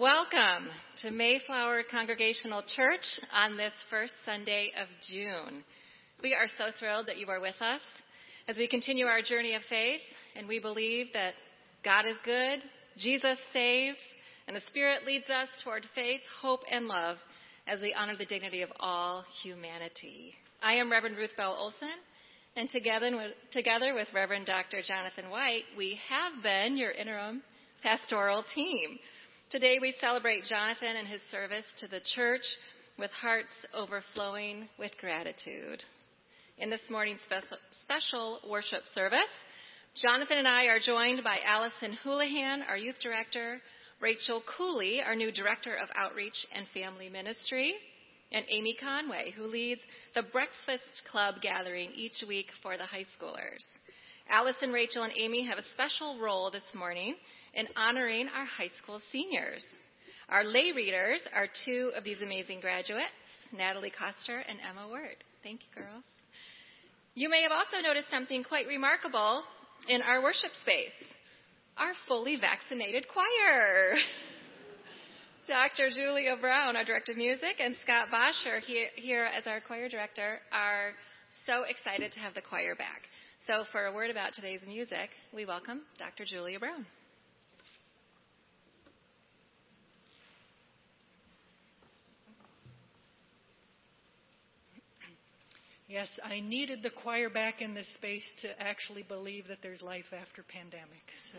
Welcome to Mayflower Congregational Church on this first Sunday of June. We are so thrilled that you are with us as we continue our journey of faith, and we believe that God is good, Jesus saves, and the Spirit leads us toward faith, hope, and love as we honor the dignity of all humanity. I am Reverend Ruth Bell Olson, and together with, together with Reverend Dr. Jonathan White, we have been your interim pastoral team. Today we celebrate Jonathan and his service to the church with hearts overflowing with gratitude. In this morning's special worship service, Jonathan and I are joined by Allison Houlihan, our youth director, Rachel Cooley, our new director of outreach and family ministry, and Amy Conway, who leads the Breakfast Club gathering each week for the high schoolers. Allison, Rachel, and Amy have a special role this morning in honoring our high school seniors. Our lay readers are two of these amazing graduates, Natalie Coster and Emma Word. Thank you, girls. You may have also noticed something quite remarkable in our worship space our fully vaccinated choir. Dr. Julia Brown, our director of music, and Scott Bosher here as our choir director are so excited to have the choir back. So, for a word about today's music, we welcome Dr. Julia Brown. Yes, I needed the choir back in this space to actually believe that there's life after pandemic. So,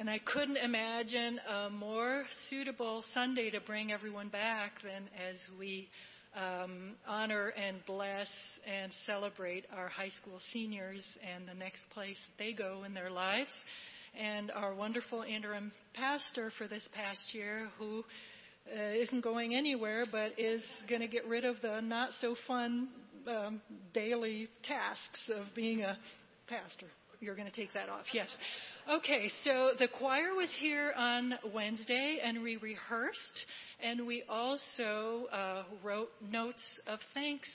and I couldn't imagine a more suitable Sunday to bring everyone back than as we um, honor and bless and celebrate our high school seniors and the next place they go in their lives, and our wonderful interim pastor for this past year who. Uh, isn't going anywhere, but is going to get rid of the not so fun um, daily tasks of being a pastor. You're going to take that off, yes. Okay, so the choir was here on Wednesday and we rehearsed, and we also uh, wrote notes of thanks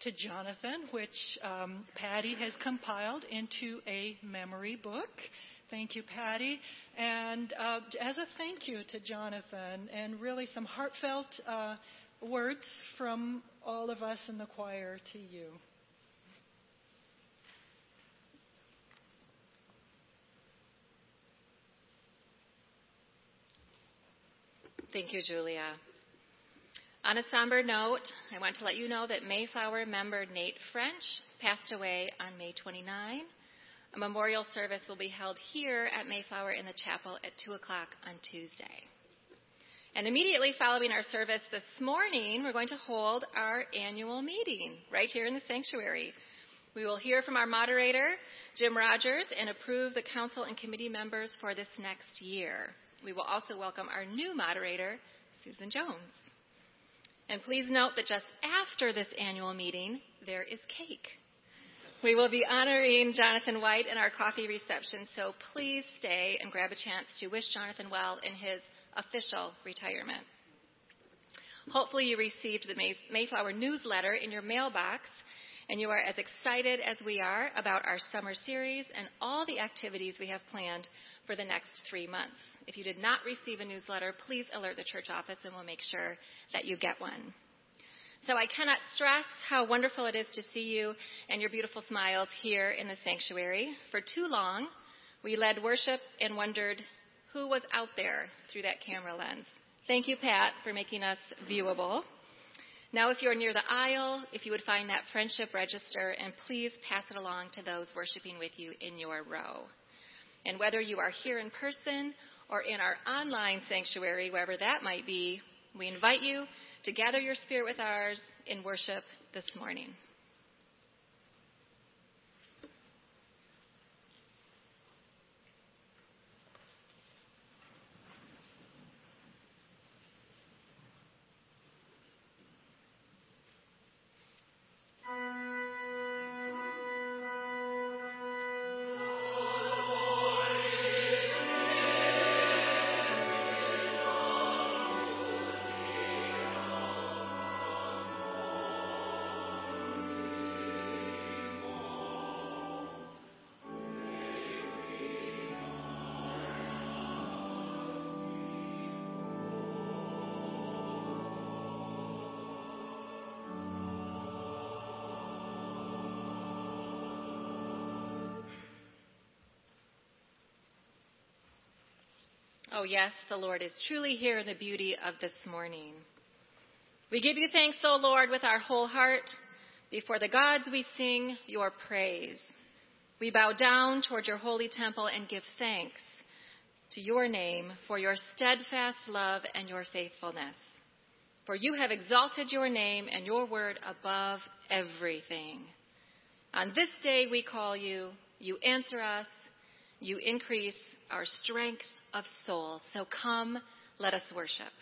to Jonathan, which um, Patty has compiled into a memory book. Thank you, Patty. And uh, as a thank you to Jonathan, and really some heartfelt uh, words from all of us in the choir to you. Thank you, Julia. On a somber note, I want to let you know that Mayflower member Nate French passed away on May 29. A memorial service will be held here at Mayflower in the chapel at 2 o'clock on Tuesday. And immediately following our service this morning, we're going to hold our annual meeting right here in the sanctuary. We will hear from our moderator, Jim Rogers, and approve the council and committee members for this next year. We will also welcome our new moderator, Susan Jones. And please note that just after this annual meeting, there is cake. We will be honoring Jonathan White in our coffee reception, so please stay and grab a chance to wish Jonathan well in his official retirement. Hopefully, you received the Mayflower newsletter in your mailbox and you are as excited as we are about our summer series and all the activities we have planned for the next three months. If you did not receive a newsletter, please alert the church office and we'll make sure that you get one. So I cannot stress how wonderful it is to see you and your beautiful smiles here in the sanctuary. For too long, we led worship and wondered who was out there through that camera lens. Thank you, Pat, for making us viewable. Now, if you're near the aisle, if you would find that friendship register and please pass it along to those worshiping with you in your row. And whether you are here in person or in our online sanctuary, wherever that might be, we invite you to gather your spirit with ours in worship this morning. Oh, yes, the Lord is truly here in the beauty of this morning. We give you thanks, O Lord, with our whole heart. Before the gods, we sing your praise. We bow down toward your holy temple and give thanks to your name for your steadfast love and your faithfulness. For you have exalted your name and your word above everything. On this day we call you, you answer us, you increase our strength of soul. So come, let us worship.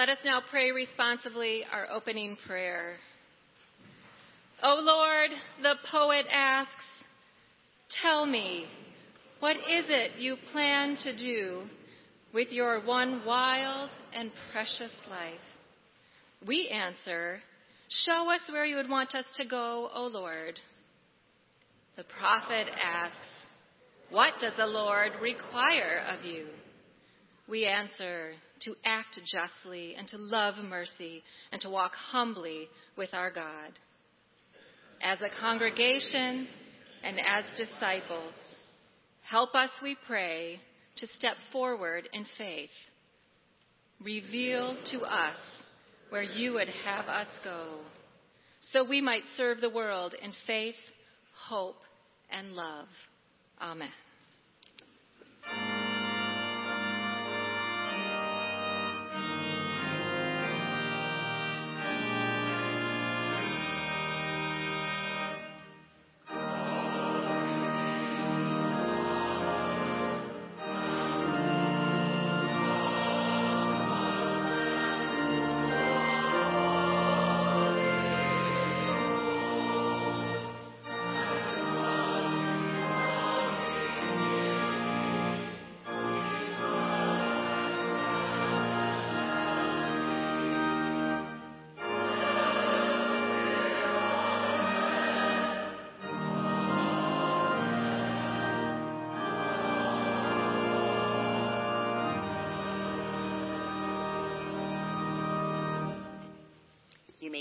Let us now pray responsively our opening prayer. O Lord, the poet asks, Tell me, what is it you plan to do with your one wild and precious life? We answer, Show us where you would want us to go, O Lord. The prophet asks, What does the Lord require of you? We answer, to act justly and to love mercy and to walk humbly with our God. As a congregation and as disciples, help us, we pray, to step forward in faith. Reveal to us where you would have us go, so we might serve the world in faith, hope, and love. Amen.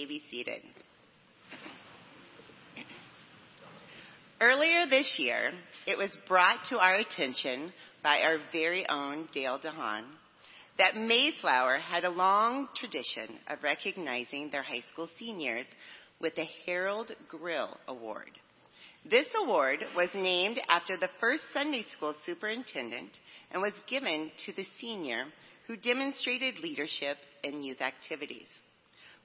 Be seated. Earlier this year, it was brought to our attention by our very own Dale DeHaan that Mayflower had a long tradition of recognizing their high school seniors with the Harold Grill Award. This award was named after the first Sunday school superintendent and was given to the senior who demonstrated leadership in youth activities.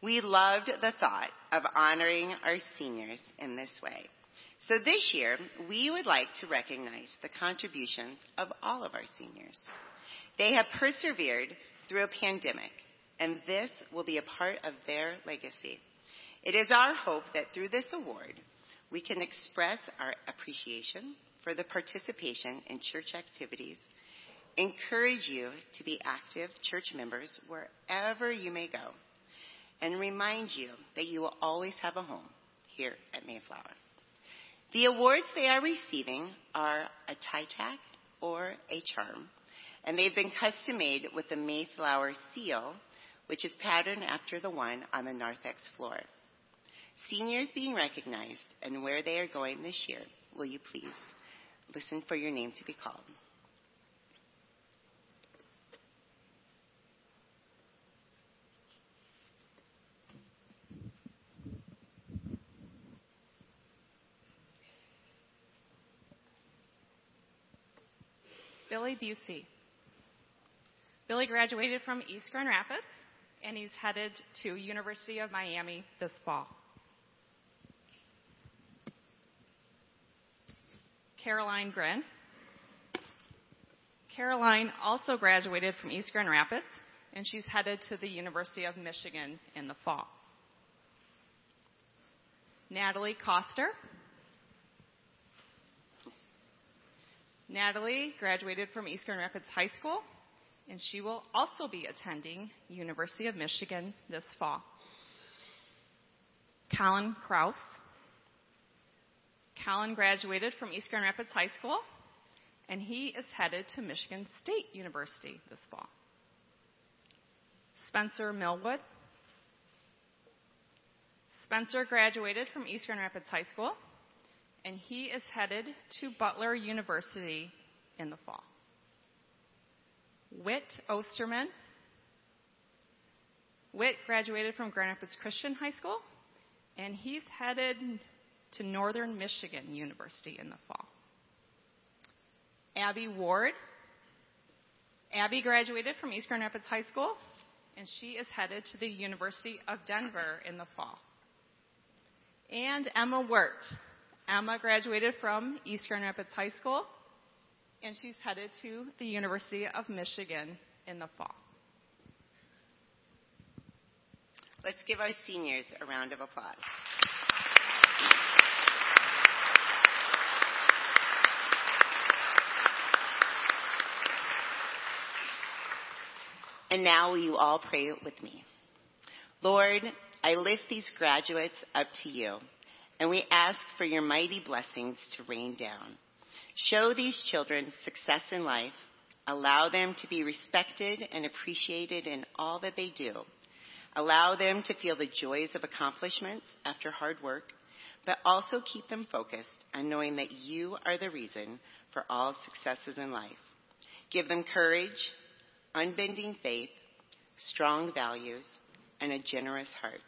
We loved the thought of honoring our seniors in this way. So this year, we would like to recognize the contributions of all of our seniors. They have persevered through a pandemic, and this will be a part of their legacy. It is our hope that through this award, we can express our appreciation for the participation in church activities, encourage you to be active church members wherever you may go, and remind you that you will always have a home here at Mayflower. The awards they are receiving are a tie tack or a charm, and they've been custom made with the Mayflower seal, which is patterned after the one on the narthex floor. Seniors being recognized and where they are going this year, will you please listen for your name to be called? Billy Busey. Billy graduated from East Grand Rapids and he's headed to University of Miami this fall. Caroline Grin. Caroline also graduated from East Grand Rapids and she's headed to the University of Michigan in the fall. Natalie Coster. Natalie graduated from East Grand Rapids High School, and she will also be attending University of Michigan this fall. Colin Kraus. Colin graduated from East Grand Rapids High School, and he is headed to Michigan State University this fall. Spencer Millwood. Spencer graduated from East Grand Rapids High School and he is headed to Butler University in the fall. Whit Osterman. Whit graduated from Grand Rapids Christian High School, and he's headed to Northern Michigan University in the fall. Abby Ward. Abby graduated from East Grand Rapids High School, and she is headed to the University of Denver in the fall. And Emma Wirt. Emma graduated from East Grand Rapids High School, and she's headed to the University of Michigan in the fall. Let's give our seniors a round of applause. And now will you all pray with me? Lord, I lift these graduates up to you and we ask for your mighty blessings to rain down. Show these children success in life. Allow them to be respected and appreciated in all that they do. Allow them to feel the joys of accomplishments after hard work, but also keep them focused on knowing that you are the reason for all successes in life. Give them courage, unbending faith, strong values, and a generous heart.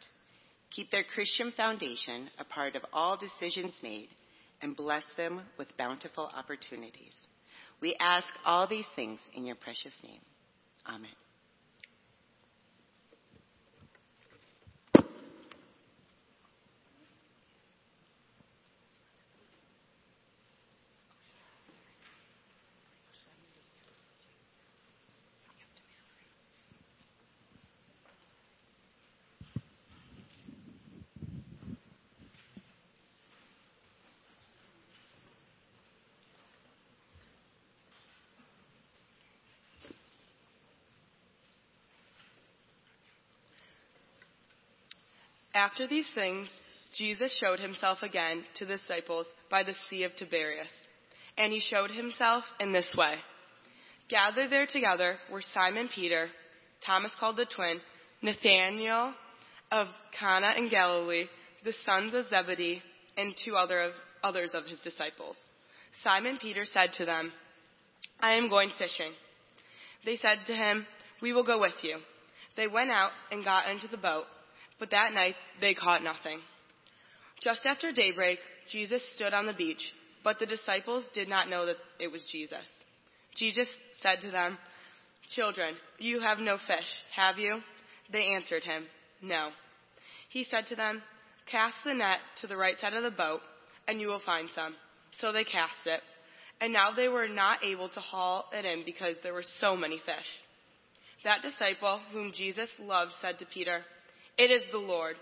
Keep their Christian foundation a part of all decisions made and bless them with bountiful opportunities. We ask all these things in your precious name. Amen. After these things, Jesus showed himself again to the disciples by the Sea of Tiberias. And he showed himself in this way. Gathered there together were Simon Peter, Thomas called the twin, Nathanael, of Cana in Galilee, the sons of Zebedee, and two other of, others of his disciples. Simon Peter said to them, I am going fishing. They said to him, We will go with you. They went out and got into the boat, but that night they caught nothing. Just after daybreak, Jesus stood on the beach, but the disciples did not know that it was Jesus. Jesus said to them, Children, you have no fish, have you? They answered him, No. He said to them, Cast the net to the right side of the boat, and you will find some. So they cast it. And now they were not able to haul it in because there were so many fish. That disciple, whom Jesus loved, said to Peter, It is the Lord.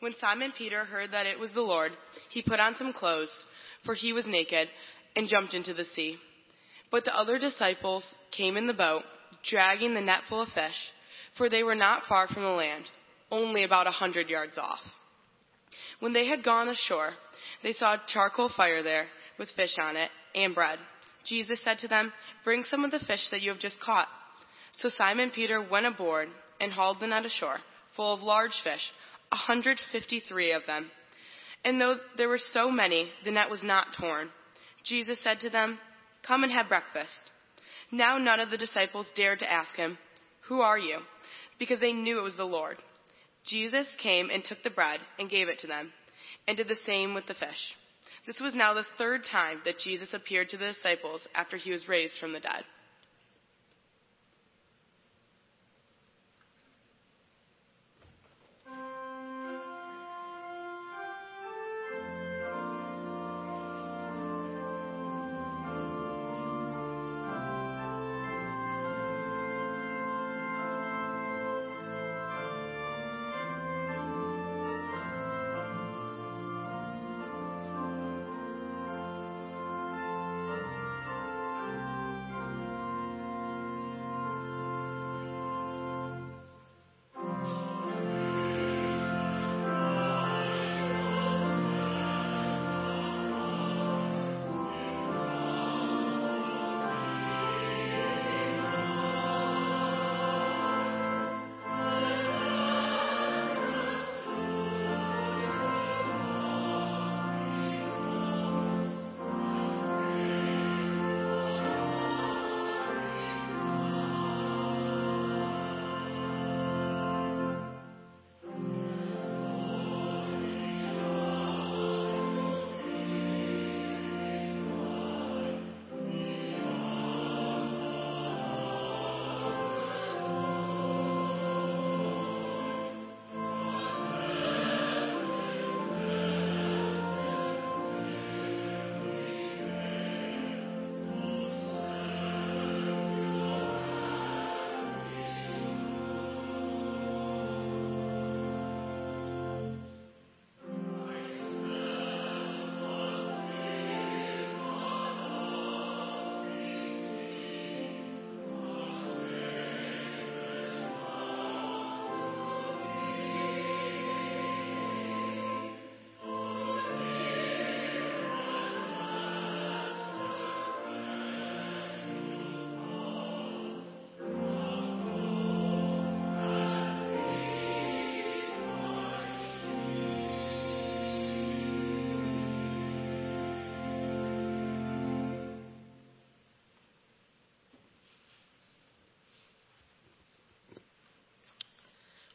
When Simon Peter heard that it was the Lord, he put on some clothes, for he was naked, and jumped into the sea. But the other disciples came in the boat, dragging the net full of fish, for they were not far from the land, only about a hundred yards off. When they had gone ashore, they saw a charcoal fire there, with fish on it, and bread. Jesus said to them, Bring some of the fish that you have just caught. So Simon Peter went aboard and hauled the net ashore, full of large fish, 153 of them. And though there were so many, the net was not torn. Jesus said to them, Come and have breakfast. Now none of the disciples dared to ask him, Who are you? Because they knew it was the Lord. Jesus came and took the bread and gave it to them, and did the same with the fish. This was now the third time that Jesus appeared to the disciples after he was raised from the dead.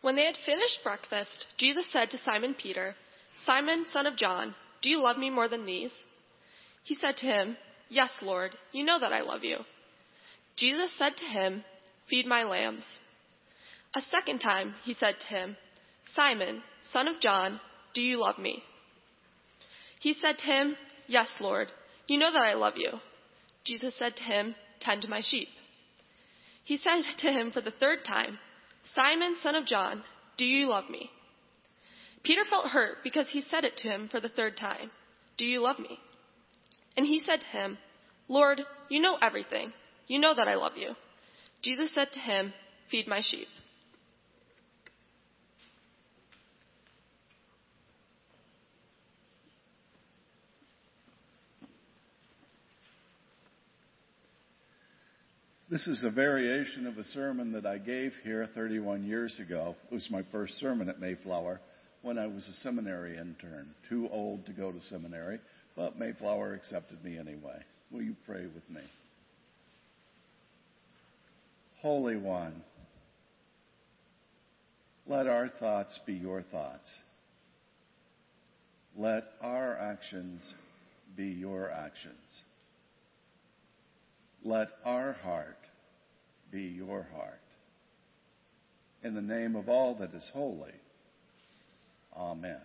When they had finished breakfast, Jesus said to Simon Peter, Simon, son of John, do you love me more than these? He said to him, Yes, Lord, you know that I love you. Jesus said to him, Feed my lambs. A second time he said to him, Simon, son of John, do you love me? He said to him, Yes, Lord, you know that I love you. Jesus said to him, Tend my sheep. He said to him for the third time, Simon, son of John, do you love me? Peter felt hurt because he said it to him for the third time, Do you love me? And he said to him, Lord, you know everything. You know that I love you. Jesus said to him, Feed my sheep. This is a variation of a sermon that I gave here 31 years ago. It was my first sermon at Mayflower when I was a seminary intern. Too old to go to seminary, but Mayflower accepted me anyway. Will you pray with me? Holy One, let our thoughts be your thoughts. Let our actions be your actions. Let our heart be your heart. In the name of all that is holy. Amen.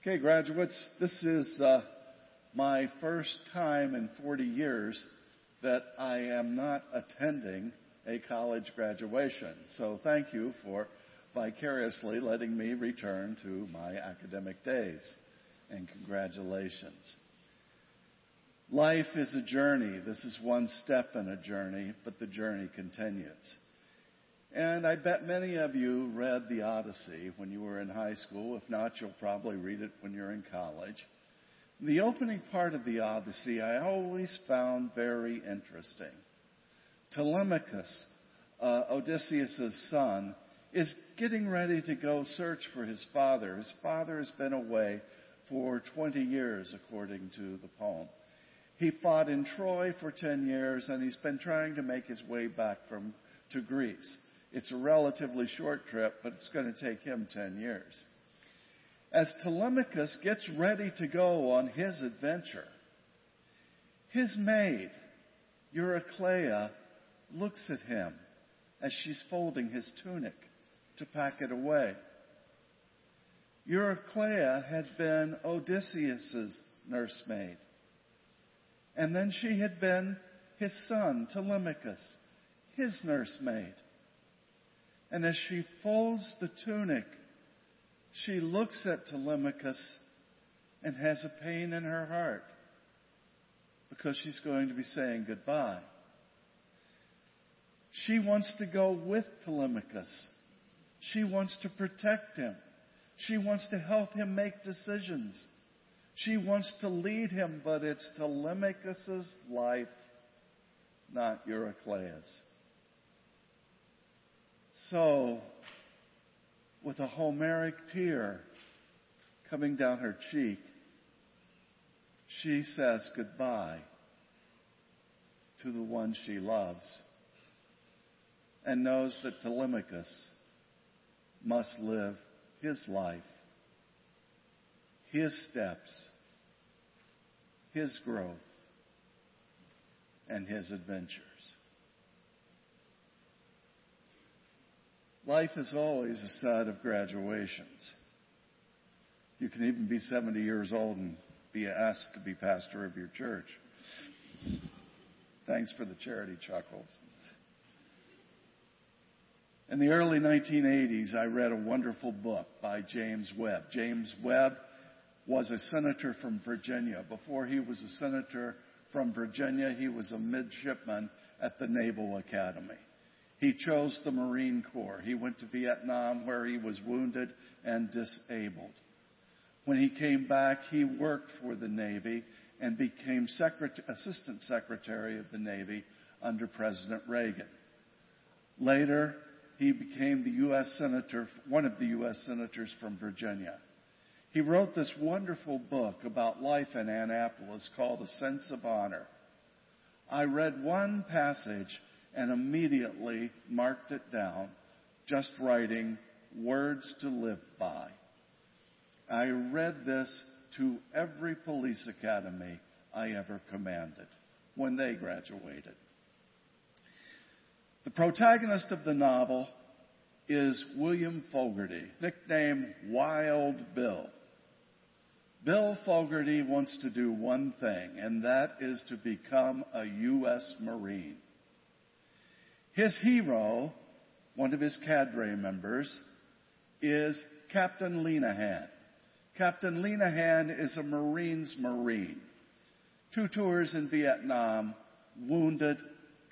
Okay, graduates, this is uh, my first time in 40 years that I am not attending a college graduation. So thank you for vicariously letting me return to my academic days. And congratulations. Life is a journey. This is one step in a journey, but the journey continues. And I bet many of you read the Odyssey when you were in high school. If not, you'll probably read it when you're in college. The opening part of the Odyssey I always found very interesting. Telemachus, uh, Odysseus' son, is getting ready to go search for his father. His father has been away for 20 years, according to the poem. He fought in Troy for 10 years and he's been trying to make his way back from, to Greece. It's a relatively short trip, but it's going to take him 10 years. As Telemachus gets ready to go on his adventure, his maid, Eurycleia, looks at him as she's folding his tunic to pack it away. Eurycleia had been Odysseus's nursemaid. And then she had been his son, Telemachus, his nursemaid. And as she folds the tunic, she looks at Telemachus and has a pain in her heart because she's going to be saying goodbye. She wants to go with Telemachus. She wants to protect him. She wants to help him make decisions. She wants to lead him, but it's Telemachus' life, not Eurycleia's. So, with a Homeric tear coming down her cheek, she says goodbye to the one she loves and knows that Telemachus must live his life his steps, His growth, and His adventures. Life is always a set of graduations. You can even be 70 years old and be asked to be pastor of your church. Thanks for the charity chuckles. In the early 1980s, I read a wonderful book by James Webb. James Webb was a senator from Virginia. Before he was a senator from Virginia, he was a midshipman at the Naval Academy. He chose the Marine Corps. He went to Vietnam where he was wounded and disabled. When he came back, he worked for the Navy and became Secret- Assistant Secretary of the Navy under President Reagan. Later, he became the U.S. Senator, one of the U.S. Senators from Virginia. He wrote this wonderful book about life in Annapolis called A Sense of Honor. I read one passage and immediately marked it down, just writing words to live by. I read this to every police academy I ever commanded when they graduated. The protagonist of the novel is William Fogarty, nicknamed Wild Bill. Bill Fogarty wants to do one thing, and that is to become a U.S. Marine. His hero, one of his cadre members, is Captain Lenihan. Captain Lenihan is a Marine's Marine. Two tours in Vietnam, wounded,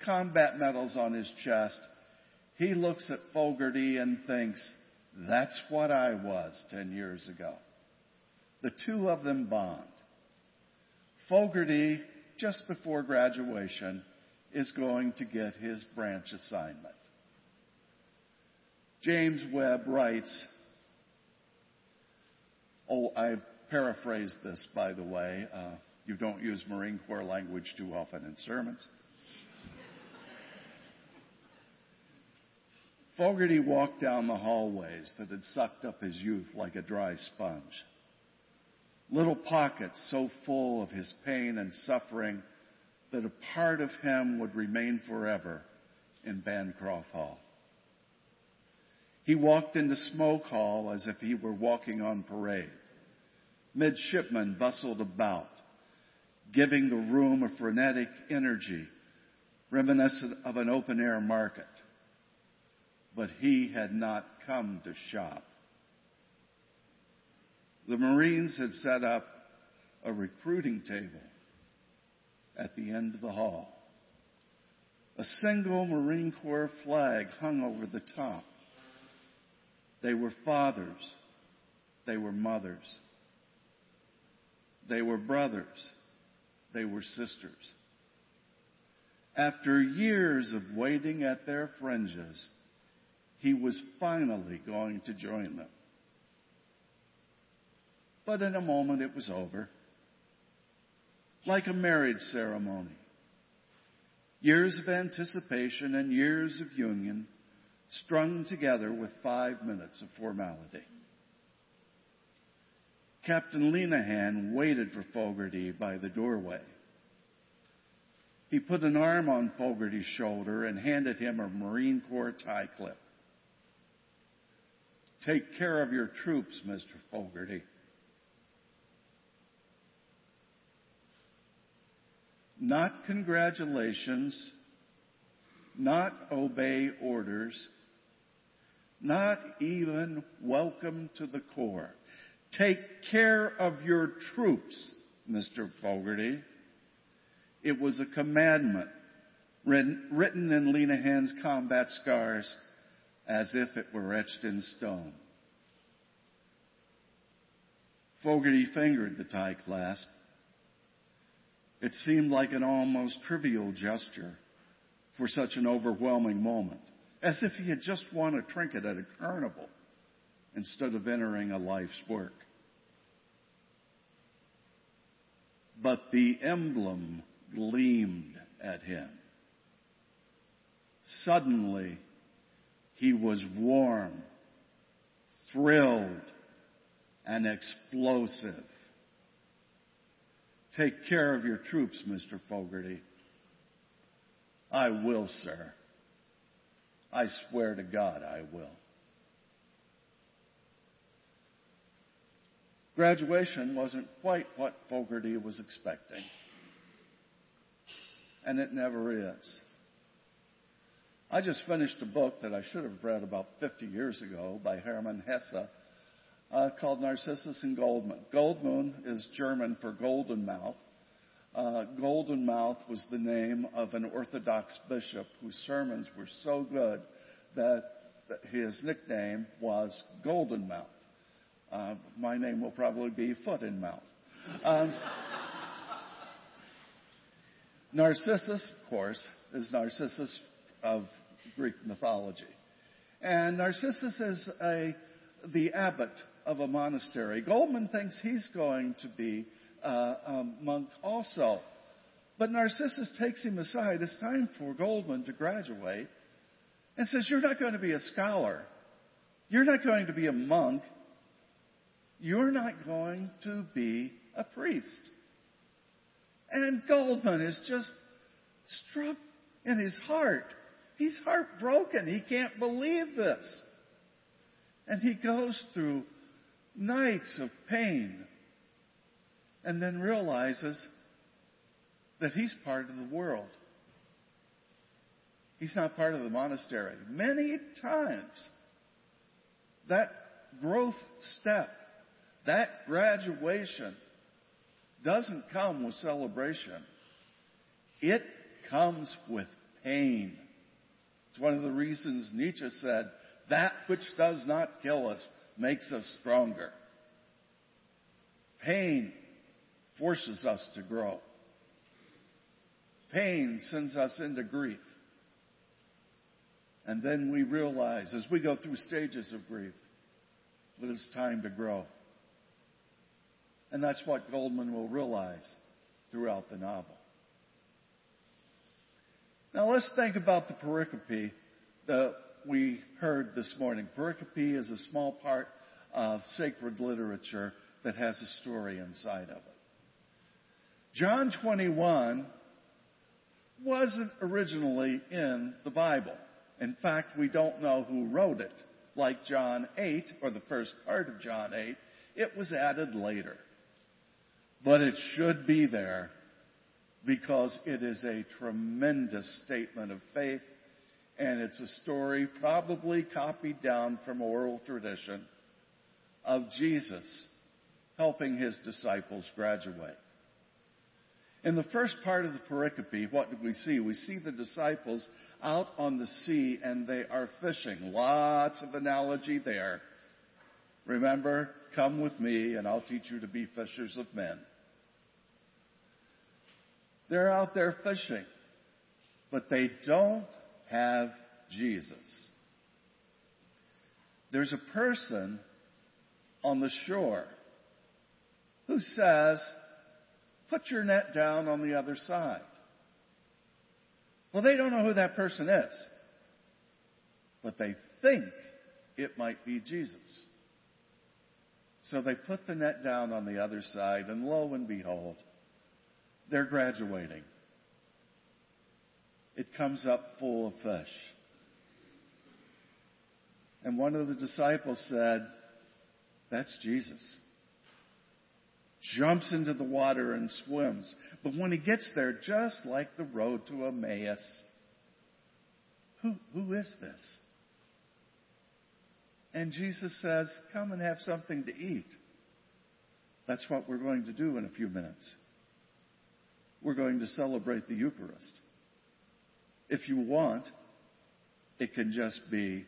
combat medals on his chest. He looks at Fogarty and thinks, that's what I was 10 years ago. The two of them bond. Fogarty, just before graduation, is going to get his branch assignment. James Webb writes, oh, I paraphrased this, by the way. Uh, you don't use Marine Corps language too often in sermons. Fogarty walked down the hallways that had sucked up his youth like a dry sponge. Little pockets so full of his pain and suffering that a part of him would remain forever in Bancroft Hall. He walked into Smoke Hall as if he were walking on parade. Midshipmen bustled about, giving the room a frenetic energy reminiscent of an open air market but he had not come to shop. The Marines had set up a recruiting table at the end of the hall. A single Marine Corps flag hung over the top. They were fathers. They were mothers. They were brothers. They were sisters. After years of waiting at their fringes, he was finally going to join them. But in a moment it was over. Like a marriage ceremony. Years of anticipation and years of union strung together with five minutes of formality. Captain Lenahan waited for Fogarty by the doorway. He put an arm on Fogarty's shoulder and handed him a Marine Corps tie clip. Take care of your troops, Mr. Fogarty. Not congratulations, not obey orders, not even welcome to the Corps. Take care of your troops, Mr. Fogarty. It was a commandment written in Lenahan's combat scars as if it were etched in stone. Fogarty fingered the tie clasp. It seemed like an almost trivial gesture for such an overwhelming moment, as if he had just won a trinket at a carnival instead of entering a life's work. But the emblem gleamed at him. Suddenly, he was warm, thrilled, and explosive. Take care of your troops, Mr. Fogarty. I will, sir. I swear to God I will. Graduation wasn't quite what Fogarty was expecting. And it never is. I just finished a book that I should have read about 50 years ago by Hermann Hesse uh, called Narcissus and Goldmund. Goldmund is German for golden mouth. Uh, golden mouth was the name of an Orthodox bishop whose sermons were so good that his nickname was Golden Mouth. Uh, my name will probably be Foot in Mouth. Um, Narcissus, of course, is Narcissus of Greek mythology. And Narcissus is a, the abbot of a monastery. Goldmund thinks he's going to be uh, a monk also. But Narcissus takes him aside. It's time for Goldmund to graduate and says, You're not going to be a scholar. You're not going to be a monk. You're not going to be a priest. And Goldmund is just struck in his heart. He's heartbroken. He can't believe this. And he goes through nights of pain and then realizes that he's part of the world. He's not part of the monastery. Many times, that growth step, that graduation, doesn't come with celebration. It comes with pain. It's one of the reasons Nietzsche said, that which does not kill us makes us stronger. Pain forces us to grow. Pain sends us into grief. And then we realize as we go through stages of grief that it's time to grow. And that's what Goldmund will realize throughout the novel. Now let's think about the pericope that we heard this morning. Pericope is a small part of sacred literature that has a story inside of it. John 21 wasn't originally in the Bible. In fact, we don't know who wrote it. Like John 8, or the first part of John 8, it was added later. But it should be there because it is a tremendous statement of faith and it's a story probably copied down from oral tradition of Jesus helping his disciples graduate. In the first part of the pericope, what did we see? We see the disciples out on the sea and they are fishing. Lots of analogy there. Remember, come with me and I'll teach you to be fishers of men. They're out there fishing, but they don't have Jesus. There's a person on the shore who says, Put your net down on the other side. Well, they don't know who that person is, but they think it might be Jesus. So they put the net down on the other side, and lo and behold, they're graduating. It comes up full of fish. And one of the disciples said, That's Jesus jumps into the water and swims. But when he gets there, just like the road to Emmaus, who, who is this? And Jesus says, Come and have something to eat. That's what we're going to do in a few minutes. We're going to celebrate the Eucharist. If you want, it can just be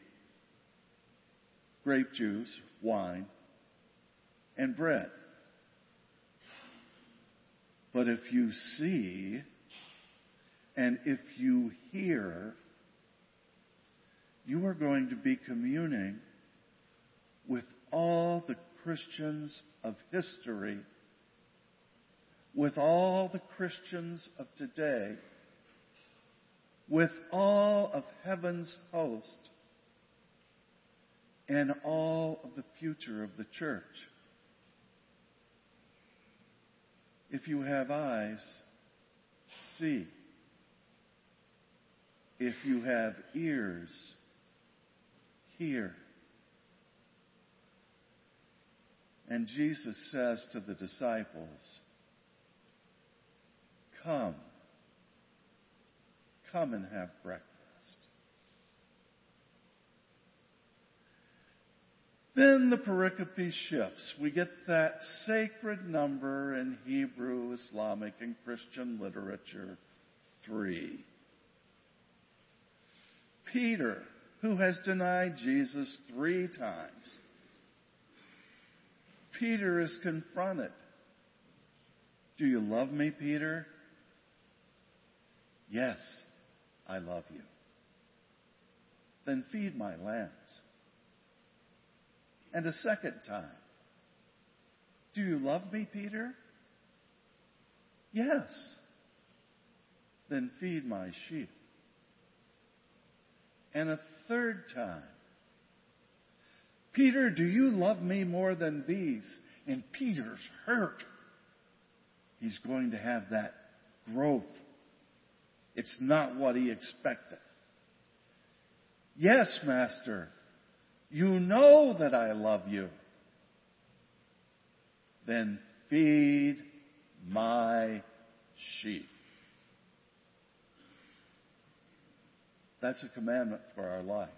grape juice, wine, and bread. But if you see and if you hear, you are going to be communing with all the Christians of history, with all the Christians of today, with all of heaven's host, and all of the future of the church. If you have eyes, see. If you have ears, hear. And Jesus says to the disciples, Come, come and have breakfast. Then the pericope shifts. We get that sacred number in Hebrew, Islamic, and Christian literature, three. Peter, who has denied Jesus three times. Peter is confronted. Do you love me, Peter? Yes, I love you. Then feed my lambs and a second time. Do you love me, Peter? Yes. Then feed my sheep. And a third time. Peter, do you love me more than these? And Peter's hurt. He's going to have that growth. It's not what he expected. Yes, Master. You know that I love you. Then feed my sheep. That's a commandment for our life.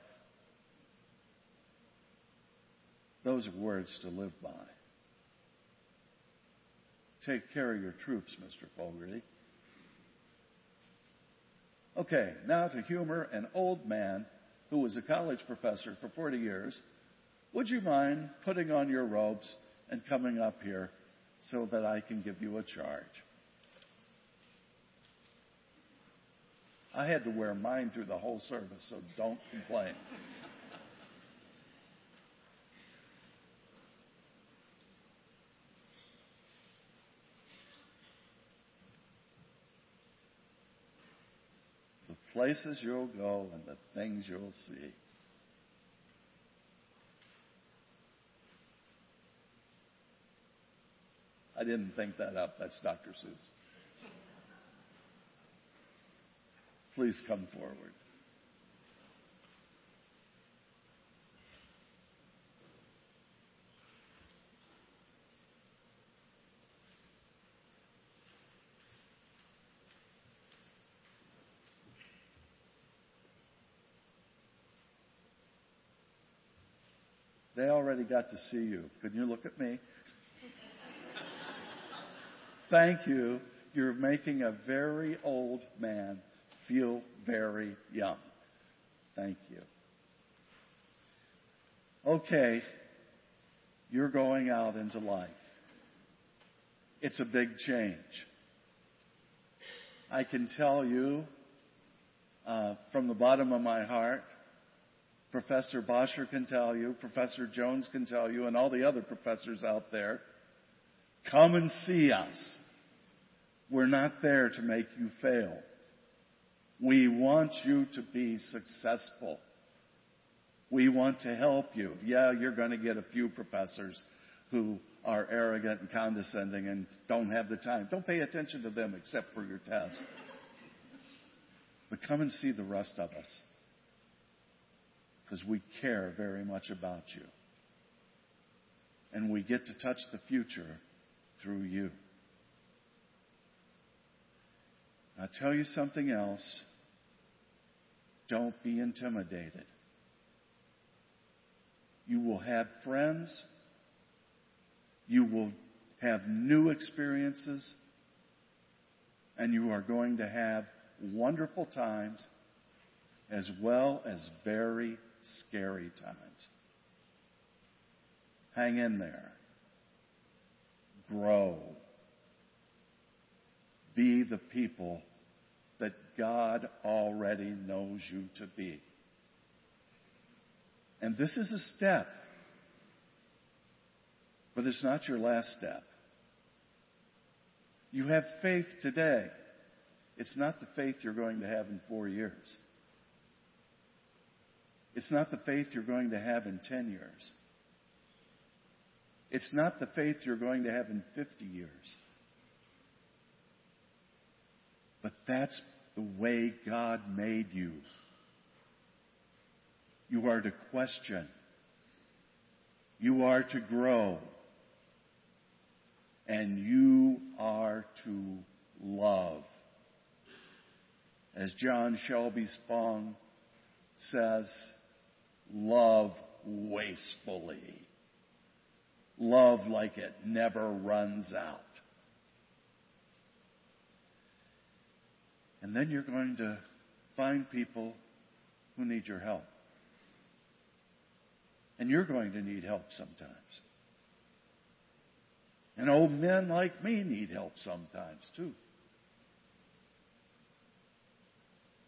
Those are words to live by. Take care of your troops, Mr. Fogarty. Okay, now to humor an old man who was a college professor for 40 years, would you mind putting on your robes and coming up here so that I can give you a charge? I had to wear mine through the whole service, so don't complain. the places you'll go and the things you'll see. I didn't think that up. That's Dr. Seuss. Please come forward. They already got to see you. Can you look at me? Thank you. You're making a very old man feel very young. Thank you. Okay, you're going out into life. It's a big change. I can tell you uh, from the bottom of my heart, Professor Bosher can tell you, Professor Jones can tell you, and all the other professors out there, come and see us. We're not there to make you fail. We want you to be successful. We want to help you. Yeah, you're going to get a few professors who are arrogant and condescending and don't have the time. Don't pay attention to them except for your test. But come and see the rest of us because we care very much about you. And we get to touch the future through you. I'll tell you something else. Don't be intimidated. You will have friends. You will have new experiences. And you are going to have wonderful times as well as very scary times. Hang in there. Grow. Be the people that God already knows you to be. And this is a step, but it's not your last step. You have faith today. It's not the faith you're going to have in four years. It's not the faith you're going to have in 10 years. It's not the faith you're going to have in 50 years. But that's the way God made you. You are to question. You are to grow. And you are to love. As John Shelby Spong says, love wastefully. Love like it never runs out. And then you're going to find people who need your help. And you're going to need help sometimes. And old men like me need help sometimes too.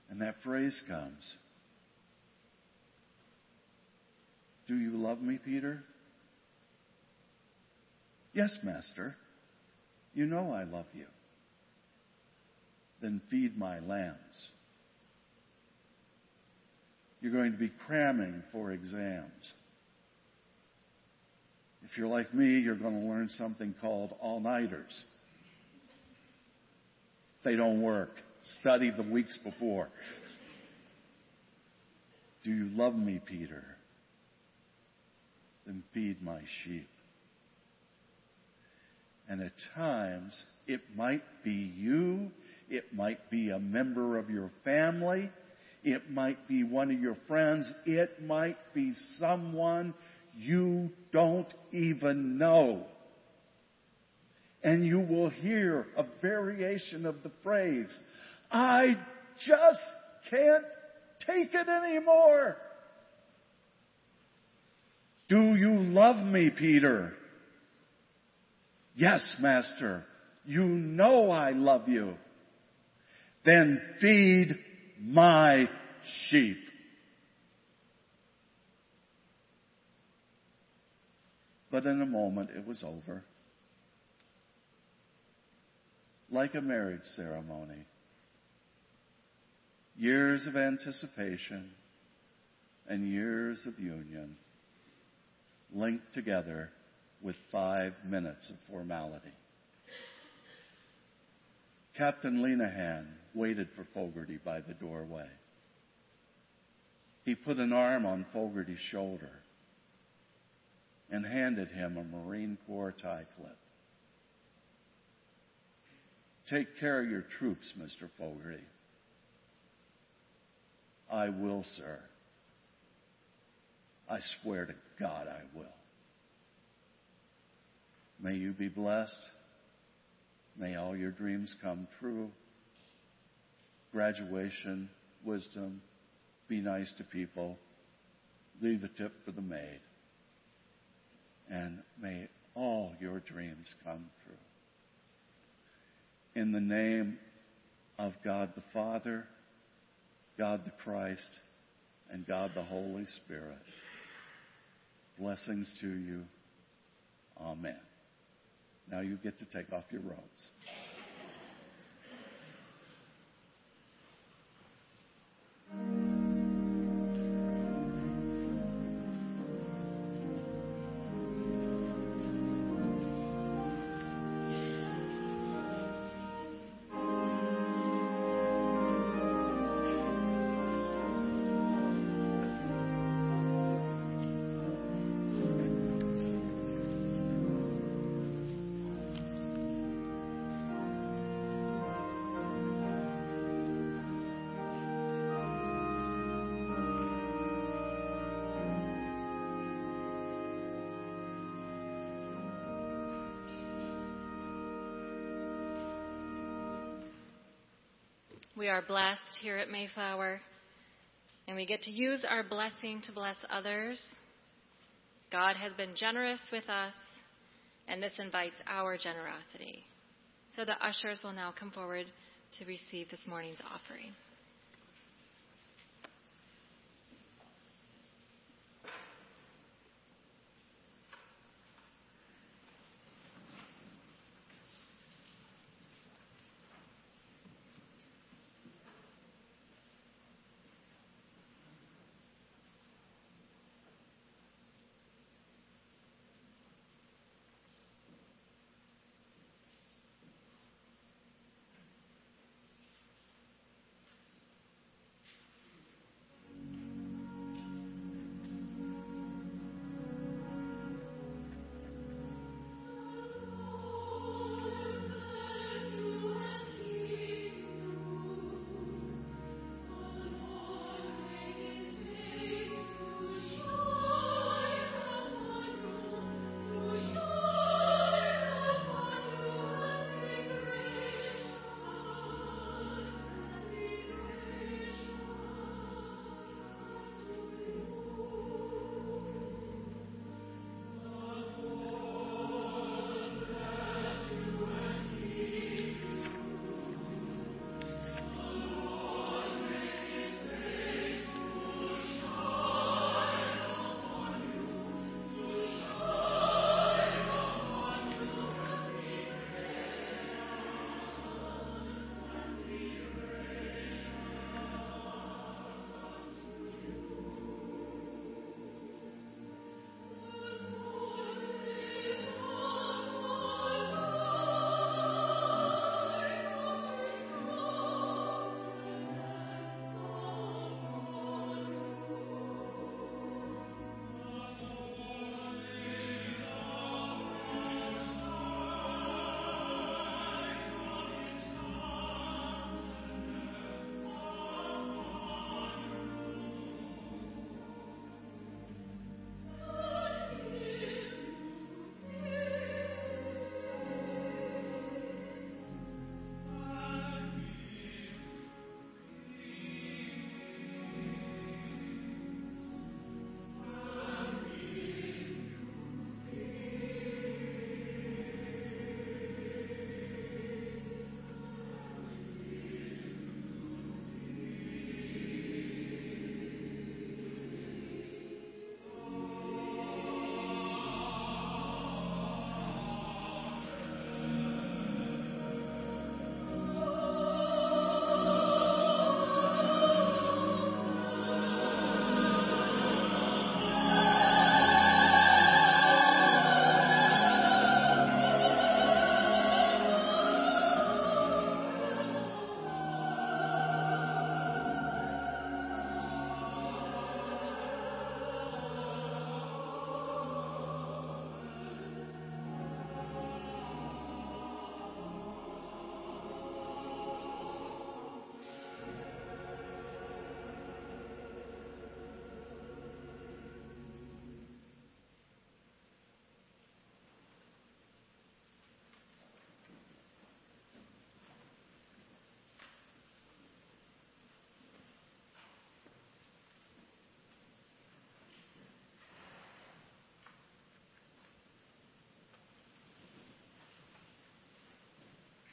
And that phrase comes Do you love me, Peter? Yes, Master. You know I love you then feed my lambs. You're going to be cramming for exams. If you're like me, you're going to learn something called all-nighters. They don't work. Study the weeks before. Do you love me, Peter? Then feed my sheep. And at times, it might be you it might be a member of your family. It might be one of your friends. It might be someone you don't even know. And you will hear a variation of the phrase, I just can't take it anymore. Do you love me, Peter? Yes, Master. You know I love you then feed my sheep. But in a moment, it was over. Like a marriage ceremony. Years of anticipation and years of union linked together with five minutes of formality. Captain Lenahan waited for Fogarty by the doorway. He put an arm on Fogarty's shoulder and handed him a Marine Corps tie clip. Take care of your troops, Mr. Fogarty. I will, sir. I swear to God I will. May you be blessed. May all your dreams come true. Graduation, wisdom, be nice to people, leave a tip for the maid. And may all your dreams come true. In the name of God the Father, God the Christ, and God the Holy Spirit. Blessings to you. Amen. Now you get to take off your robes. Are blessed here at Mayflower, and we get to use our blessing to bless others. God has been generous with us, and this invites our generosity. So the ushers will now come forward to receive this morning's offering.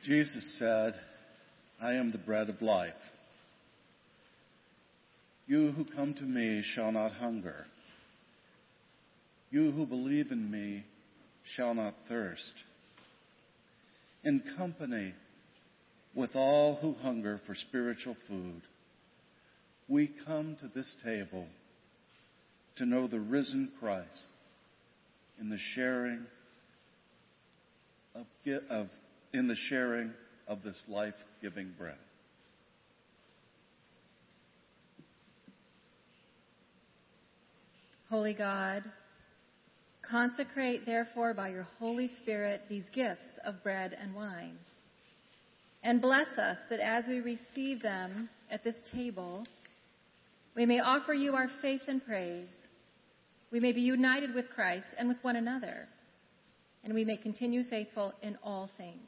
Jesus said, I am the bread of life. You who come to me shall not hunger. You who believe in me shall not thirst. In company with all who hunger for spiritual food, we come to this table to know the risen Christ in the sharing of, of in the sharing of this life-giving bread. Holy God, consecrate therefore by your Holy Spirit these gifts of bread and wine. And bless us that as we receive them at this table, we may offer you our faith and praise. We may be united with Christ and with one another. And we may continue faithful in all things.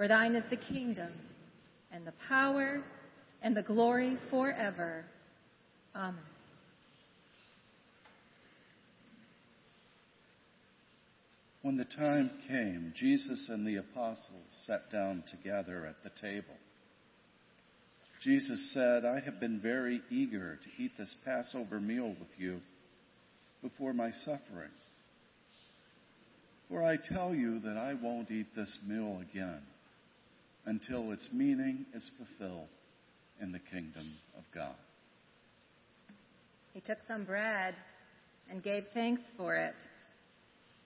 For thine is the kingdom, and the power, and the glory forever. Amen. When the time came, Jesus and the apostles sat down together at the table. Jesus said, I have been very eager to eat this Passover meal with you before my suffering. For I tell you that I won't eat this meal again until its meaning is fulfilled in the kingdom of God. He took some bread and gave thanks for it.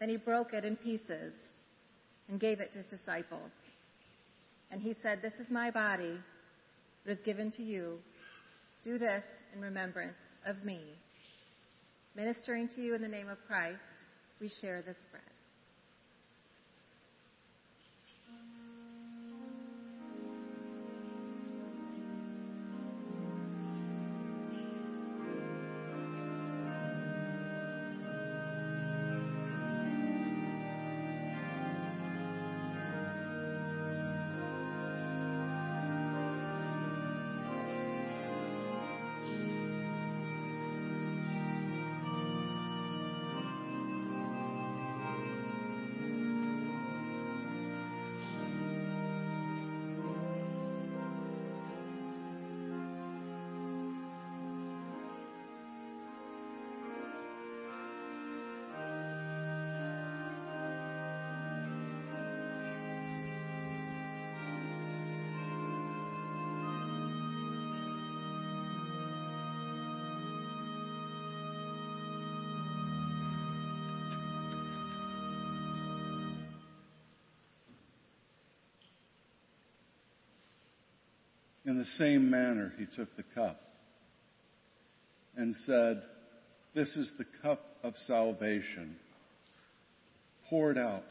Then he broke it in pieces and gave it to his disciples. And he said, This is my body that is given to you. Do this in remembrance of me. Ministering to you in the name of Christ, we share this bread. In the same manner, he took the cup and said, This is the cup of salvation poured out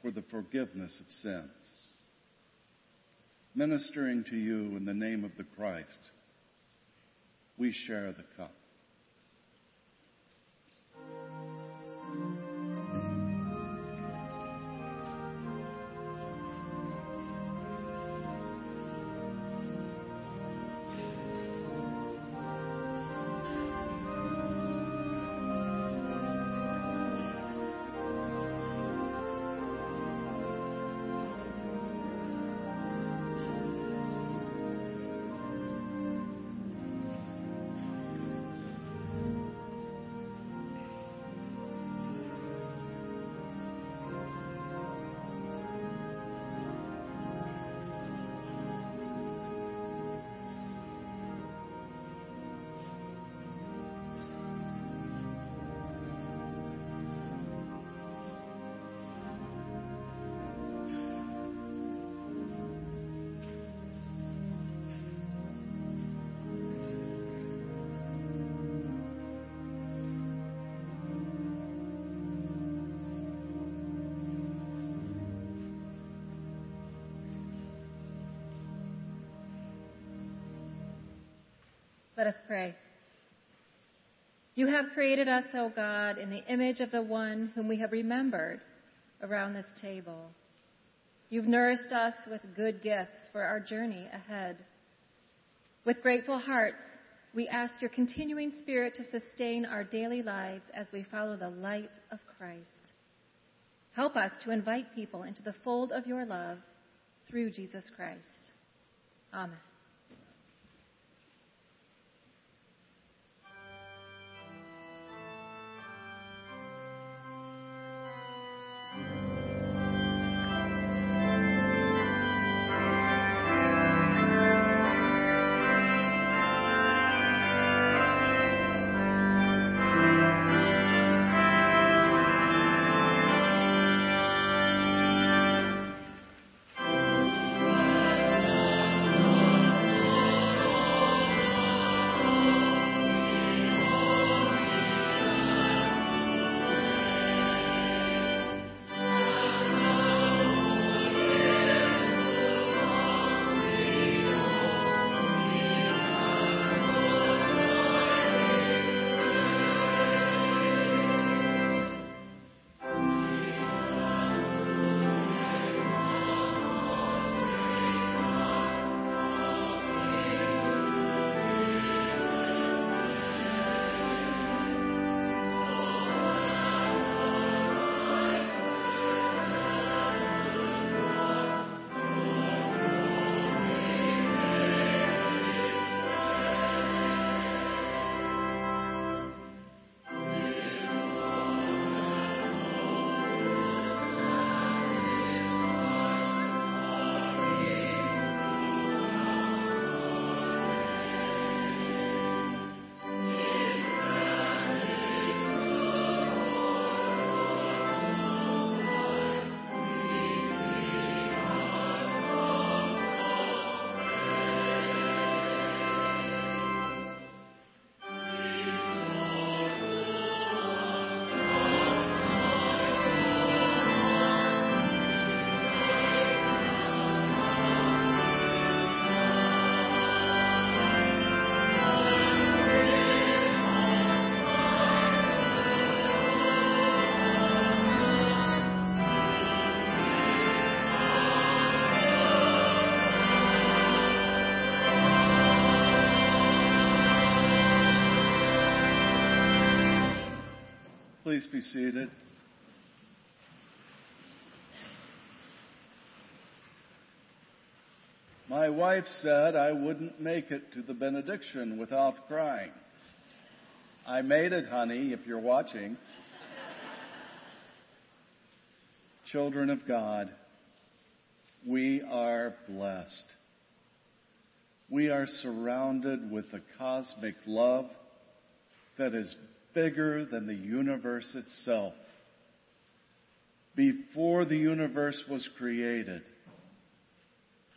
for the forgiveness of sins. Ministering to you in the name of the Christ, we share the cup. Let us pray. You have created us, O God, in the image of the one whom we have remembered around this table. You've nourished us with good gifts for our journey ahead. With grateful hearts, we ask your continuing spirit to sustain our daily lives as we follow the light of Christ. Help us to invite people into the fold of your love through Jesus Christ. Amen. Please be seated. My wife said I wouldn't make it to the benediction without crying. I made it, honey, if you're watching. Children of God, we are blessed. We are surrounded with the cosmic love that is bigger than the universe itself. Before the universe was created,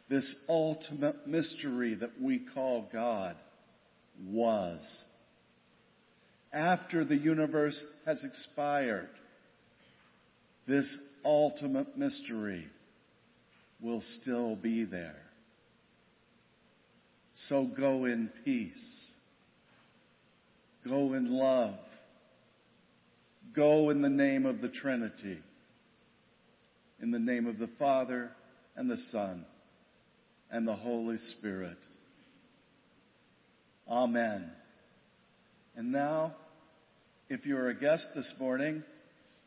this ultimate mystery that we call God was. After the universe has expired, this ultimate mystery will still be there. So go in peace. Go in love. Go in the name of the Trinity. In the name of the Father and the Son and the Holy Spirit. Amen. And now, if you're a guest this morning,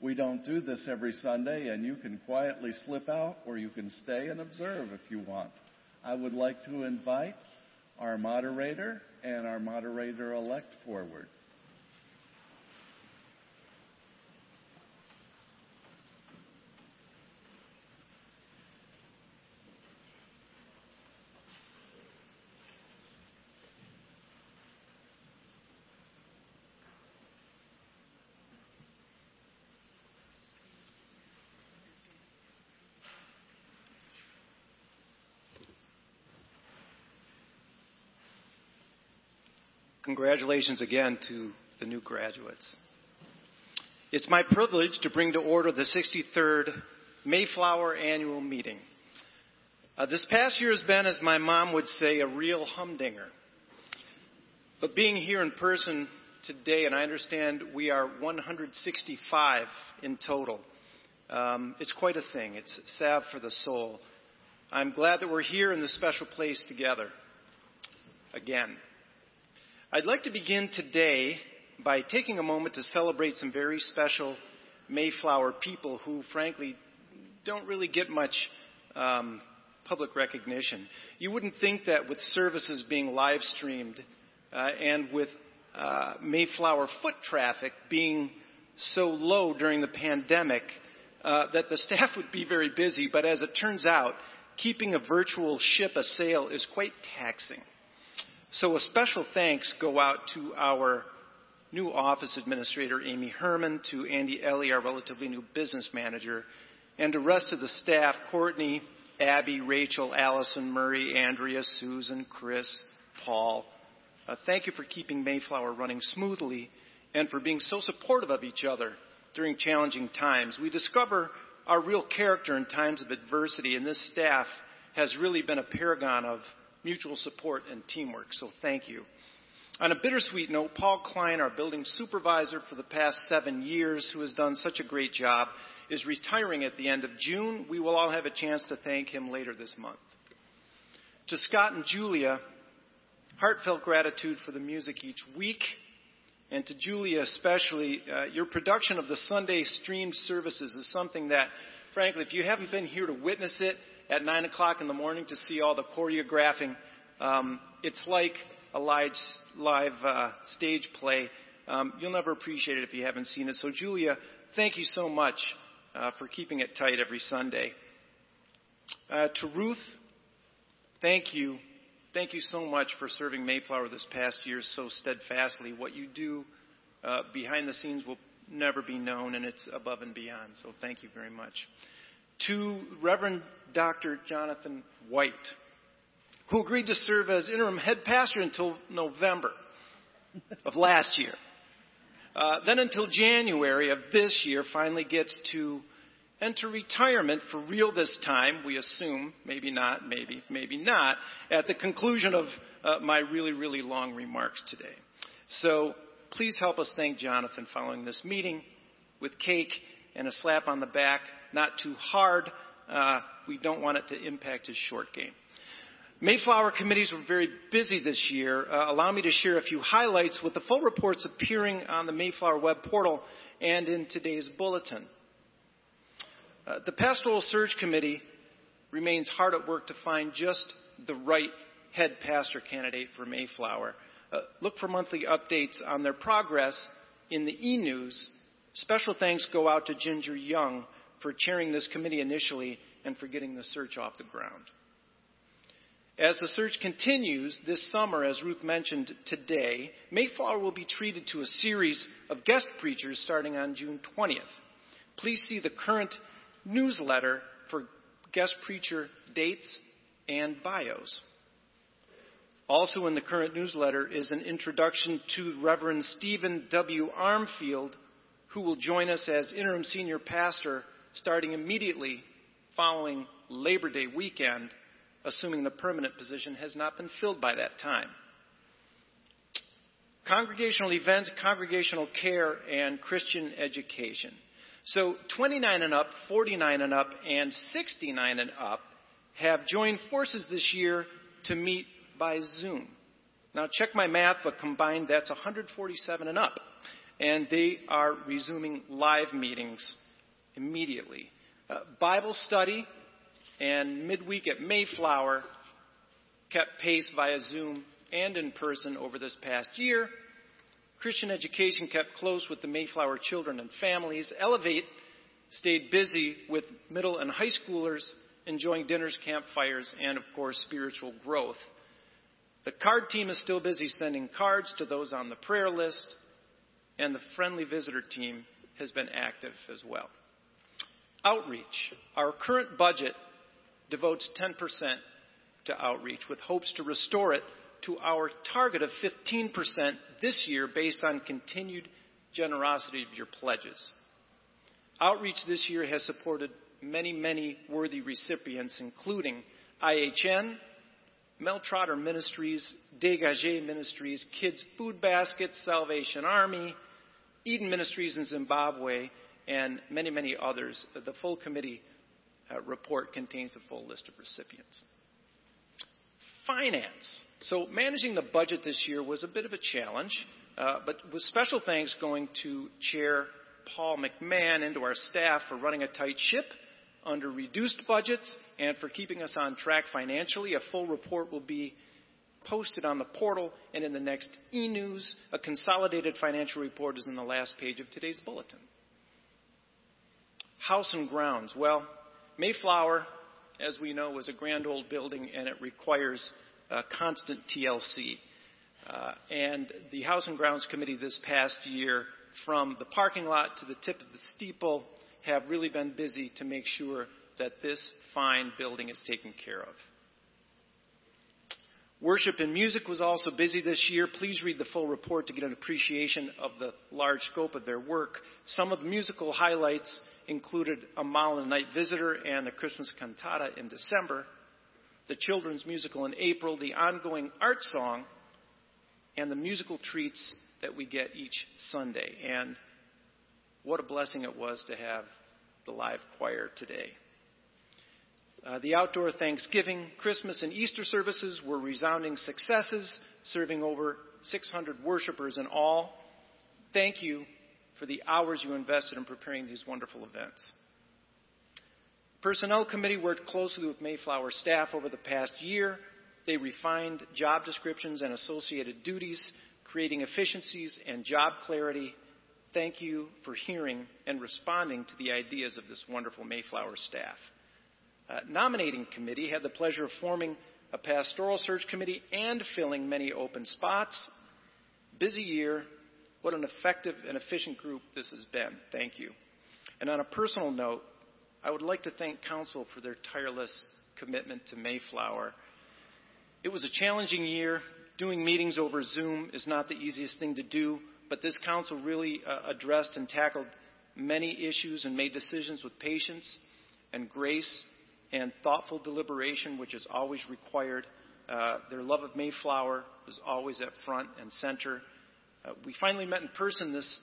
we don't do this every Sunday, and you can quietly slip out or you can stay and observe if you want. I would like to invite our moderator and our moderator elect forward. Congratulations again to the new graduates. It's my privilege to bring to order the 63rd Mayflower Annual Meeting. Uh, this past year has been, as my mom would say, a real humdinger. But being here in person today, and I understand we are 165 in total, um, it's quite a thing. It's salve for the soul. I'm glad that we're here in this special place together again. I'd like to begin today by taking a moment to celebrate some very special Mayflower people who, frankly, don't really get much um, public recognition. You wouldn't think that with services being live streamed uh, and with uh, Mayflower foot traffic being so low during the pandemic, uh, that the staff would be very busy. But as it turns out, keeping a virtual ship a sail is quite taxing. So a special thanks go out to our new office administrator, Amy Herman, to Andy Ellie, our relatively new business manager, and the rest of the staff, Courtney, Abby, Rachel, Allison, Murray, Andrea, Susan, Chris, Paul. Uh, thank you for keeping Mayflower running smoothly and for being so supportive of each other during challenging times. We discover our real character in times of adversity, and this staff has really been a paragon of mutual support and teamwork, so thank you. On a bittersweet note, Paul Klein, our building supervisor for the past seven years, who has done such a great job, is retiring at the end of June. We will all have a chance to thank him later this month. To Scott and Julia, heartfelt gratitude for the music each week. And to Julia especially, uh, your production of the Sunday streamed services is something that, frankly, if you haven't been here to witness it at 9 o'clock in the morning to see all the choreographing, um, it's like a live, live uh, stage play. Um, you'll never appreciate it if you haven't seen it. So, Julia, thank you so much uh, for keeping it tight every Sunday. Uh, to Ruth, thank you. Thank you so much for serving Mayflower this past year so steadfastly. What you do uh, behind the scenes will never be known, and it's above and beyond. So, thank you very much. To Reverend Dr. Jonathan White who agreed to serve as interim head pastor until November of last year. Uh, then until January of this year, finally gets to enter retirement for real this time, we assume, maybe not, maybe, maybe not, at the conclusion of uh, my really, really long remarks today. So please help us thank Jonathan following this meeting with cake and a slap on the back, not too hard. Uh, we don't want it to impact his short game. Mayflower committees were very busy this year. Uh, allow me to share a few highlights with the full reports appearing on the Mayflower web portal and in today's bulletin. Uh, the Pastoral Search Committee remains hard at work to find just the right head pastor candidate for Mayflower. Uh, look for monthly updates on their progress in the e-news. Special thanks go out to Ginger Young for chairing this committee initially and for getting the search off the ground. As the search continues this summer, as Ruth mentioned today, Mayflower will be treated to a series of guest preachers starting on June 20th. Please see the current newsletter for guest preacher dates and bios. Also in the current newsletter is an introduction to Reverend Stephen W. Armfield, who will join us as interim senior pastor starting immediately following Labor Day weekend assuming the permanent position has not been filled by that time. Congregational events, congregational care, and Christian education. So 29 and up, 49 and up, and 69 and up have joined forces this year to meet by Zoom. Now check my math, but combined that's 147 and up. And they are resuming live meetings immediately. Uh, Bible study and midweek at Mayflower kept pace via Zoom and in person over this past year. Christian education kept close with the Mayflower children and families. Elevate stayed busy with middle and high schoolers enjoying dinners, campfires, and of course, spiritual growth. The card team is still busy sending cards to those on the prayer list, and the friendly visitor team has been active as well. Outreach. Our current budget devotes 10% to outreach with hopes to restore it to our target of 15% this year based on continued generosity of your pledges. Outreach this year has supported many, many worthy recipients, including IHN, Mel Trotter Ministries, Dégagé Ministries, Kids Food Basket, Salvation Army, Eden Ministries in Zimbabwe, and many, many others. The full committee uh, report contains a full list of recipients. Finance. So, managing the budget this year was a bit of a challenge, uh, but with special thanks going to Chair Paul McMahon and to our staff for running a tight ship under reduced budgets and for keeping us on track financially. A full report will be posted on the portal and in the next e news. A consolidated financial report is in the last page of today's bulletin. House and grounds. Well, Mayflower, as we know, was a grand old building and it requires constant TLC. Uh, and the House and Grounds Committee this past year, from the parking lot to the tip of the steeple, have really been busy to make sure that this fine building is taken care of. Worship and music was also busy this year. Please read the full report to get an appreciation of the large scope of their work. Some of the musical highlights included Amahl Night Visitor and a Christmas cantata in December, the children's musical in April, the ongoing art song, and the musical treats that we get each Sunday. And what a blessing it was to have the live choir today. Uh, the outdoor Thanksgiving, Christmas, and Easter services were resounding successes, serving over 600 worshipers in all. Thank you for the hours you invested in preparing these wonderful events. Personnel Committee worked closely with Mayflower staff over the past year. They refined job descriptions and associated duties, creating efficiencies and job clarity. Thank you for hearing and responding to the ideas of this wonderful Mayflower staff. Uh, nominating committee had the pleasure of forming a pastoral search committee and filling many open spots. Busy year. What an effective and efficient group this has been. Thank you. And on a personal note, I would like to thank Council for their tireless commitment to Mayflower. It was a challenging year. Doing meetings over Zoom is not the easiest thing to do, but this Council really uh, addressed and tackled many issues and made decisions with patience and grace and thoughtful deliberation, which is always required. Uh, their love of Mayflower was always at front and center. Uh, we finally met in person this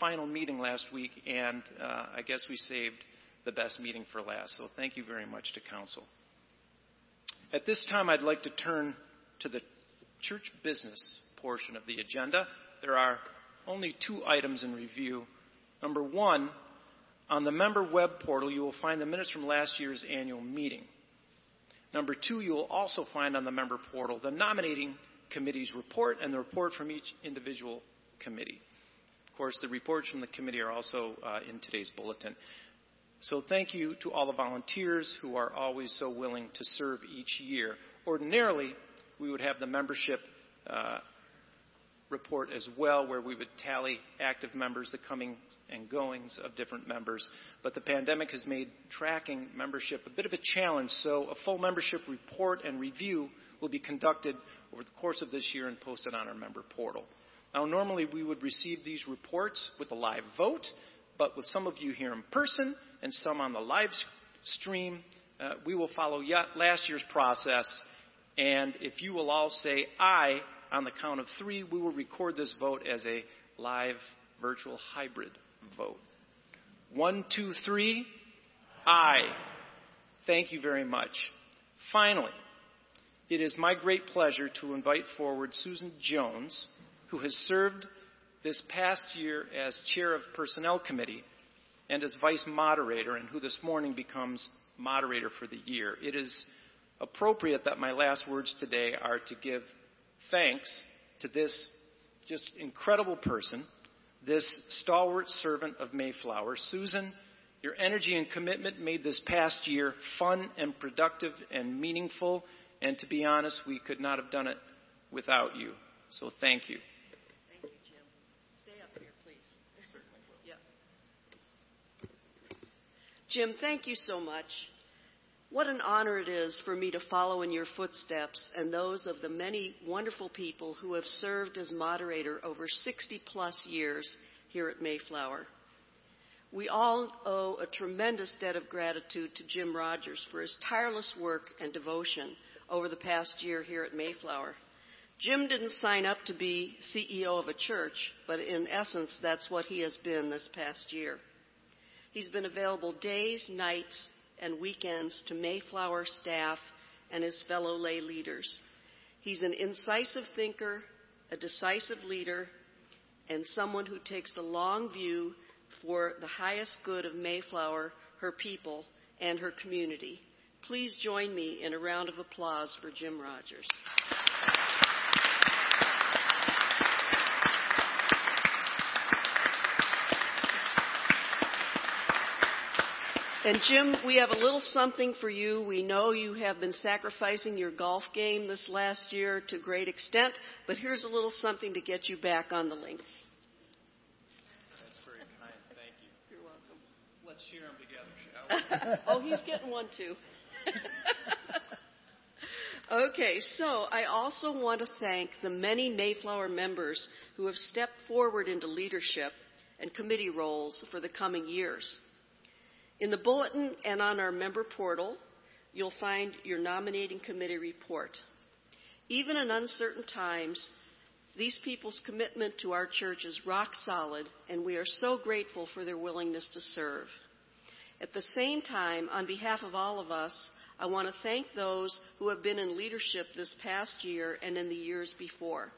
final meeting last week, and uh, I guess we saved the best meeting for last. So thank you very much to Council. At this time, I'd like to turn to the church business portion of the agenda. There are only two items in review. Number one, on the member web portal, you will find the minutes from last year's annual meeting. Number two, you will also find on the member portal the nominating committee's report and the report from each individual committee. Of course, the reports from the committee are also uh, in today's bulletin. So thank you to all the volunteers who are always so willing to serve each year. Ordinarily, we would have the membership uh, report as well, where we would tally active members, the coming and goings of different members. But the pandemic has made tracking membership a bit of a challenge, so a full membership report and review will be conducted over the course of this year and posted on our member portal. Now, normally we would receive these reports with a live vote, but with some of you here in person and some on the live stream, uh, we will follow last year's process. And if you will all say aye on the count of three, we will record this vote as a live virtual hybrid vote. One, two, three. Aye. Thank you very much. Finally, it is my great pleasure to invite forward Susan Jones, who has served this past year as chair of Personnel Committee and as vice moderator, and who this morning becomes moderator for the year. It is appropriate that my last words today are to give thanks to this just incredible person, this stalwart servant of Mayflower. Susan, your energy and commitment made this past year fun and productive and meaningful, and to be honest, we could not have done it without you. So thank you. Thank you, Jim. Stay up here, please. Yep. Jim, thank you so much. What an honor it is for me to follow in your footsteps and those of the many wonderful people who have served as moderator over 60 plus years here at Mayflower. We all owe a tremendous debt of gratitude to Jim Rogers for his tireless work and devotion over the past year here at Mayflower. Jim didn't sign up to be CEO of a church, but in essence, that's what he has been this past year. He's been available days, nights, and weekends to Mayflower staff and his fellow lay leaders. He's an incisive thinker, a decisive leader, and someone who takes the long view for the highest good of Mayflower, her people, and her community. Please join me in a round of applause for Jim Rogers. And Jim, we have a little something for you. We know you have been sacrificing your golf game this last year to great extent, but here's a little something to get you back on the links. That's very kind. Thank you. You're welcome. Let's share them together, shall we? oh, he's getting one too. okay, so I also want to thank the many Mayflower members who have stepped forward into leadership and committee roles for the coming years. In the bulletin and on our member portal, you'll find your nominating committee report. Even in uncertain times, these people's commitment to our church is rock solid, and we are so grateful for their willingness to serve. At the same time, on behalf of all of us, I want to thank those who have been in leadership this past year and in the years before.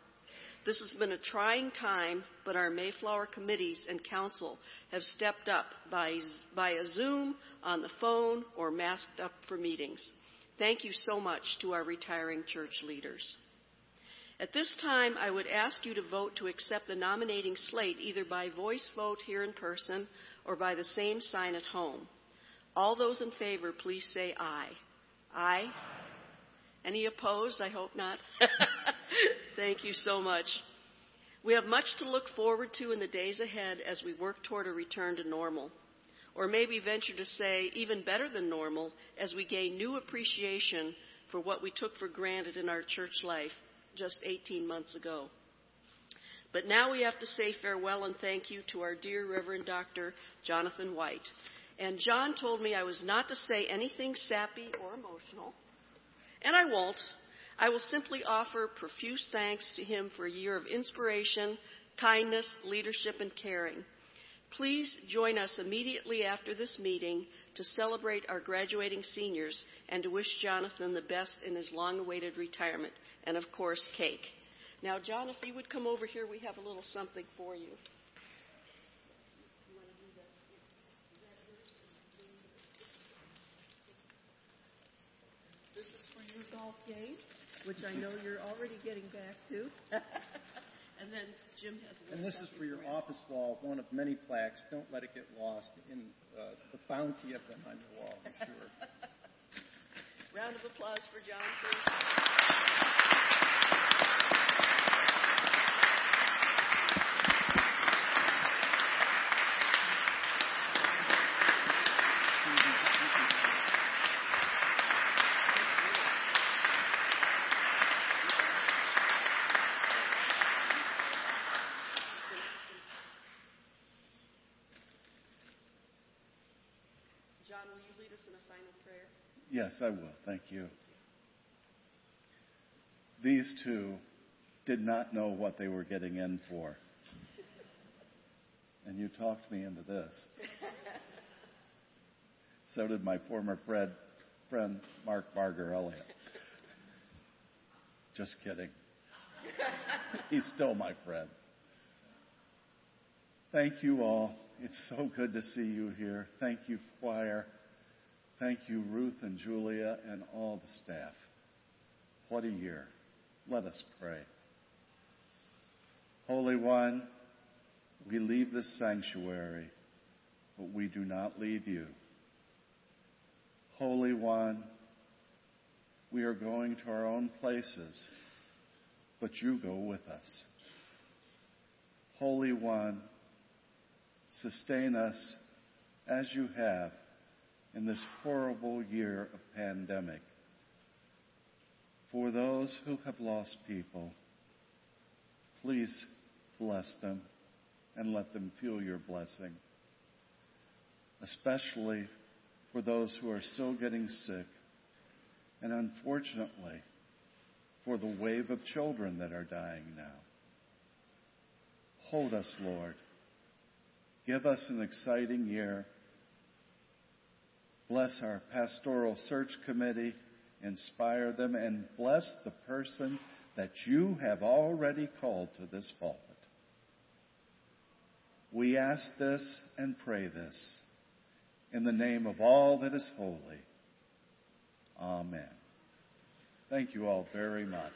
This has been a trying time, but our Mayflower committees and council have stepped up by, via Zoom, on the phone, or masked up for meetings. Thank you so much to our retiring church leaders. At this time, I would ask you to vote to accept the nominating slate either by voice vote here in person or by the same sign at home. All those in favor, please say aye. Aye. Any opposed? I hope not. Thank you so much. We have much to look forward to in the days ahead as we work toward a return to normal. Or maybe venture to say even better than normal as we gain new appreciation for what we took for granted in our church life just 18 months ago. But now we have to say farewell and thank you to our dear Reverend Dr. Jonathan White. And John told me I was not to say anything sappy or emotional, and I won't. I will simply offer profuse thanks to him for a year of inspiration, kindness, leadership, and caring. Please join us immediately after this meeting to celebrate our graduating seniors and to wish Jonathan the best in his long awaited retirement, and of course, cake. Now, John, if you would come over here, we have a little something for you. This is for your golf game which I know you're already getting back to. and then Jim has. A And this is for your office wall, one of many plaques. Don't let it get lost in uh, the bounty of them on your wall. I'm sure. Round of applause for John, please. John, will you lead us in a final prayer? Yes, I will. Thank you. These two did not know what they were getting in for. And you talked me into this. So did my former friend, friend Mark Barger Elliott. Just kidding. He's still my friend. Thank you all. It's so good to see you here. Thank you, choir. Thank you, Ruth and Julia, and all the staff. What a year. Let us pray. Holy One, we leave this sanctuary, but we do not leave you. Holy One, we are going to our own places, but you go with us. Holy One, sustain us as you have in this horrible year of pandemic. For those who have lost people, please bless them and let them feel your blessing. Especially for those who are still getting sick, and unfortunately, for the wave of children that are dying now. Hold us, Lord. Give us an exciting year. Bless our pastoral search committee, inspire them, and bless the person that you have already called to this pulpit. We ask this and pray this in the name of all that is holy. Amen. Thank you all very much.